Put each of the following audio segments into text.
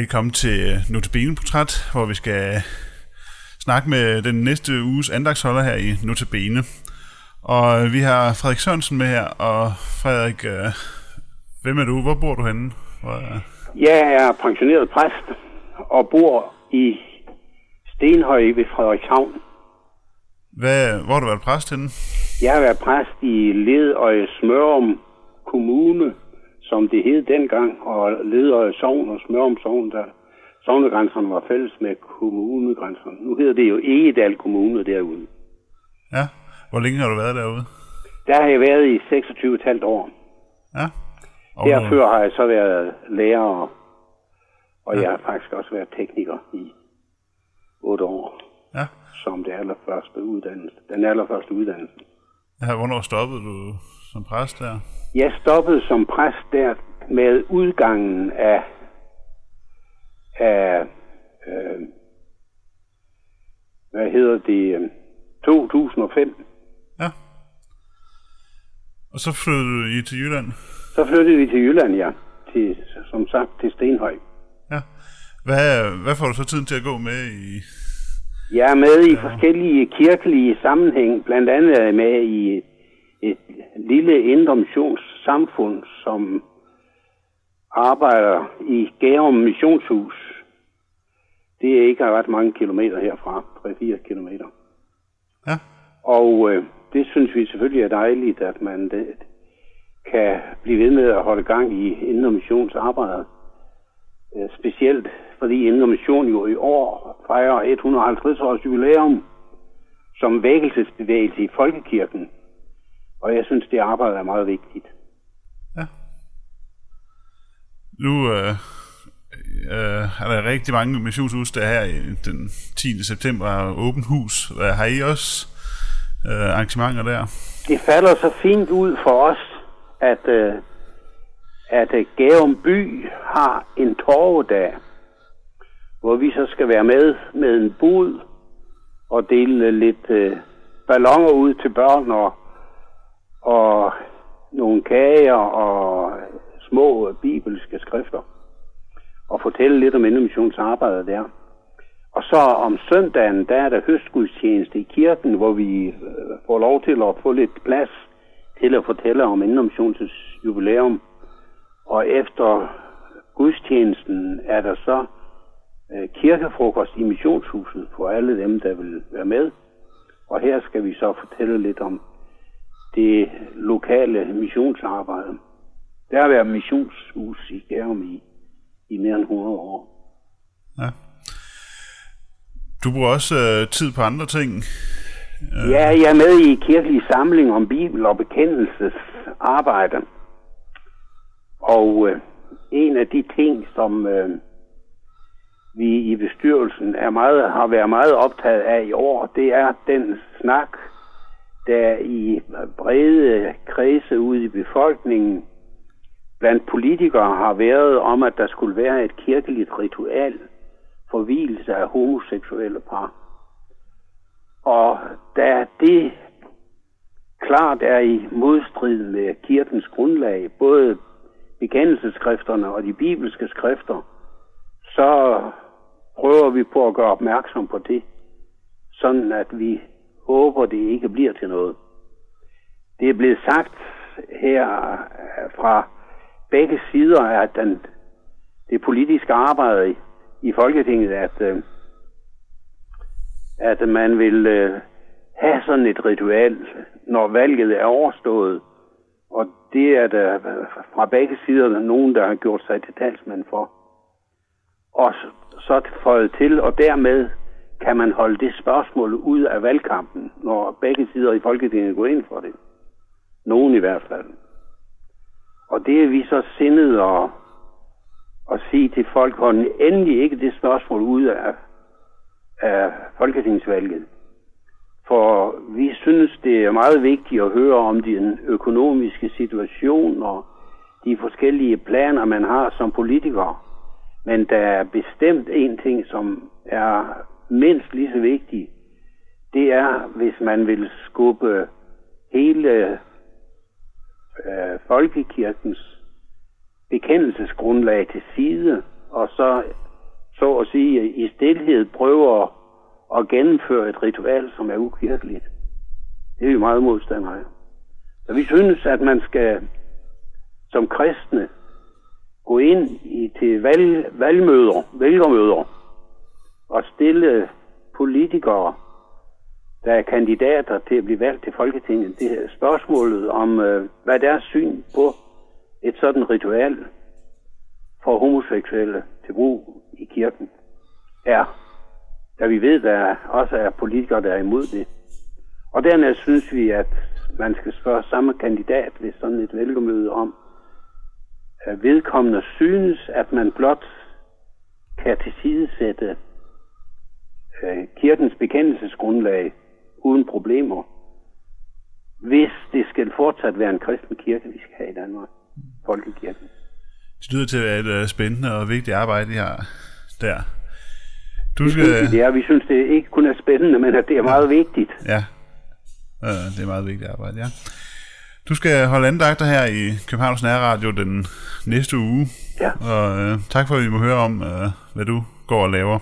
Velkommen til Notabene Portræt, hvor vi skal snakke med den næste uges andagsholder her i Notabene. Og vi har Frederik Sørensen med her, og Frederik, øh, hvem er du? Hvor bor du henne? Hvor er... Jeg er pensioneret præst og bor i Stenhøj ved Frederikshavn. Hvad, hvor har du været præst henne? Jeg har været præst i Ledøje Smørum Kommune, som det hed dengang, og Ledøje Sogn og Smørum Sogn, der sovnegrænserne var fælles med kommunegrænserne. Nu hedder det jo Egedal Kommune derude. Ja, hvor længe har du været derude? Der har jeg været i 26,5 år. Ja. Og Derfør har jeg så været lærer, og, og Ja. jeg har faktisk også været tekniker i 8 år, Ja. som det allerførste uddannelse. Den allerførste uddannelse. ja. Hvornår stoppede du som præst der? Jeg stoppede som præst der med udgangen af, af øh, hvad hedder det, øh, 2005. Ja. Og så flyttede I til Jylland? Så flyttede vi til Jylland, ja, til, som sagt til Stenhøj. Ja. Hvad, hvad får du så tiden til at gå med i... Jeg er med i forskellige kirkelige sammenhæng, blandt andet er jeg med i et lille indre missionssamfund, som arbejder i Gærum Missionshus. Det er ikke ret mange kilometer herfra, 3-4 kilometer. Ja. Og øh, det synes vi selvfølgelig er dejligt, at man det, kan blive ved med at holde gang i Indre Missions arbejde. Øh, specielt fordi Indre Mission jo i år fejrer 150 års jubilæum som vækkelsesbevægelse i Folkekirken. Og jeg synes, det arbejde er meget vigtigt. Ja. Nu øh, øh, er der rigtig mange missionshus, der her i den 10. september er åbent hus. Hvad, Har I også øh, arrangementer der? Det falder så fint ud for os, at, øh, at øh, Gærum by har en torvedag, hvor vi så skal være med med en bud og dele øh, lidt øh, ballonger ud til børn og, og nogle kager og små bibelske skrifter og fortælle lidt om indremissions der. Og så om søndagen, der er der høstgudstjeneste i kirken, hvor vi øh, får lov til at få lidt plads til at fortælle om Indremissionens jubilæum. Og efter gudstjenesten er der så øh, kirkefrokost i missionshuset for alle dem, der vil være med. Og her skal vi så fortælle lidt om det lokale missionsarbejde. Der har været missionshus i Gærum i, i mere end 100 år. Ja. Du bruger også øh, tid på andre ting. Ja, jeg er med i kirkelig samling om Bibel og bekendelsesarbejde. Og øh, en af de ting, som øh, vi i bestyrelsen er meget, har været meget optaget af i år, det er den snak, der i brede kredse ude i befolkningen blandt politikere har været om, at der skulle være et kirkeligt ritual for hvilelse af homoseksuelle par. Og da det klart er i modstrid med kirkens grundlag, både bekendelseskrifterne og de bibelske skrifter, så prøver vi på at gøre opmærksom på det, sådan at vi håber, det ikke bliver til noget. Det er blevet sagt her fra begge sider af den, det politiske arbejde i, i Folketinget, at, øh, at man vil øh, have sådan et ritual, når valget er overstået. Og det er der fra begge sider nogen, der har gjort sig til talsmand for. Og så- så føjet til, og dermed kan man holde det spørgsmål ud af valgkampen, når begge sider i Folketinget går ind for det. Nogen i hvert fald. Og det er vi så sindet at, at sige til folk, hold endelig ikke det spørgsmål ud af, af Folketingsvalget. For vi synes, det er meget vigtigt at høre om den økonomiske situation og de forskellige planer, man har som politiker. Men der er bestemt en ting, som er mindst lige så vigtig. Det er, hvis man vil skubbe hele øh, folkekirkens bekendelsesgrundlag til side, og så så at sige, i stillhed prøver at gennemføre et ritual, som er ukirkeligt. Det er vi meget modstandere af. Så vi synes, at man skal som kristne gå ind i, til valg, valgmøder, vælgermøder og stille politikere, der er kandidater til at blive valgt til Folketinget, det her spørgsmålet om, øh, hvad deres syn på et sådan ritual for homoseksuelle til brug i kirken er. Da vi ved, der også er politikere, der er imod det. Og dernæst synes vi, at man skal spørge samme kandidat ved sådan et vælgermøde om, at vedkommende synes, at man blot kan tilsidesætte øh, kirkens bekendelsesgrundlag uden problemer, hvis det skal fortsat være en kristen kirke, vi skal have i Danmark. Folkekirken. Det lyder til at være et uh, spændende og vigtigt arbejde, I har der. Du skal... Det, det er, vi synes, det ikke kun er spændende, men at det er ja. meget vigtigt. Ja, uh, det er meget vigtigt arbejde, ja. Du skal holde andagter her i Københavns Nærradio den næste uge. Ja. Og uh, tak for, at vi må høre om, uh, hvad du går og laver.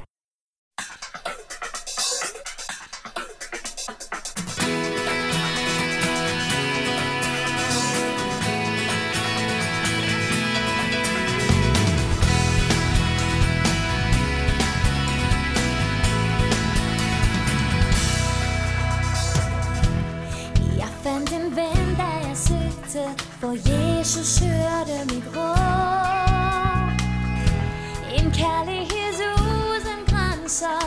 For Jesus hørte mit råd En kærlighed uden grænser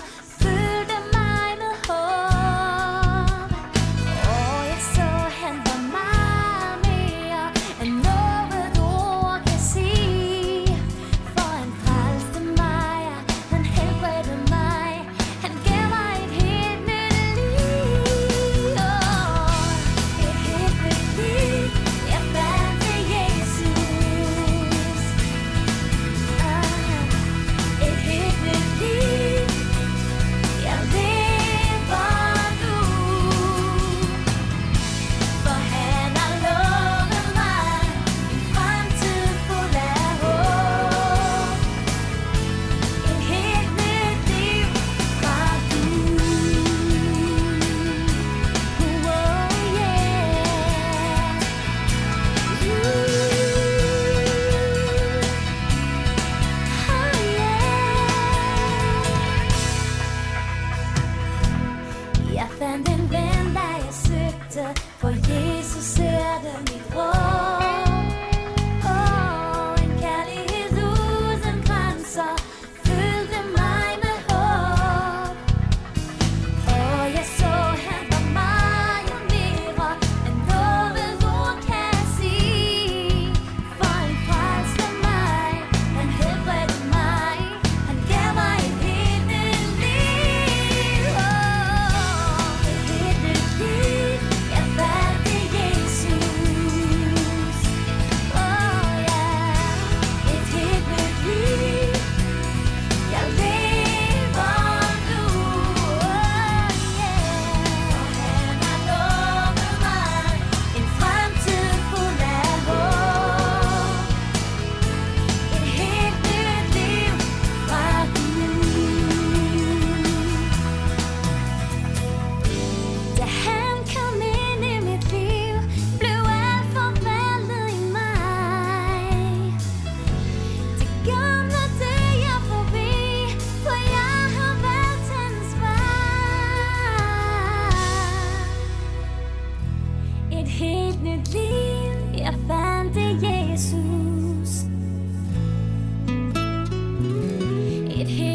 it hit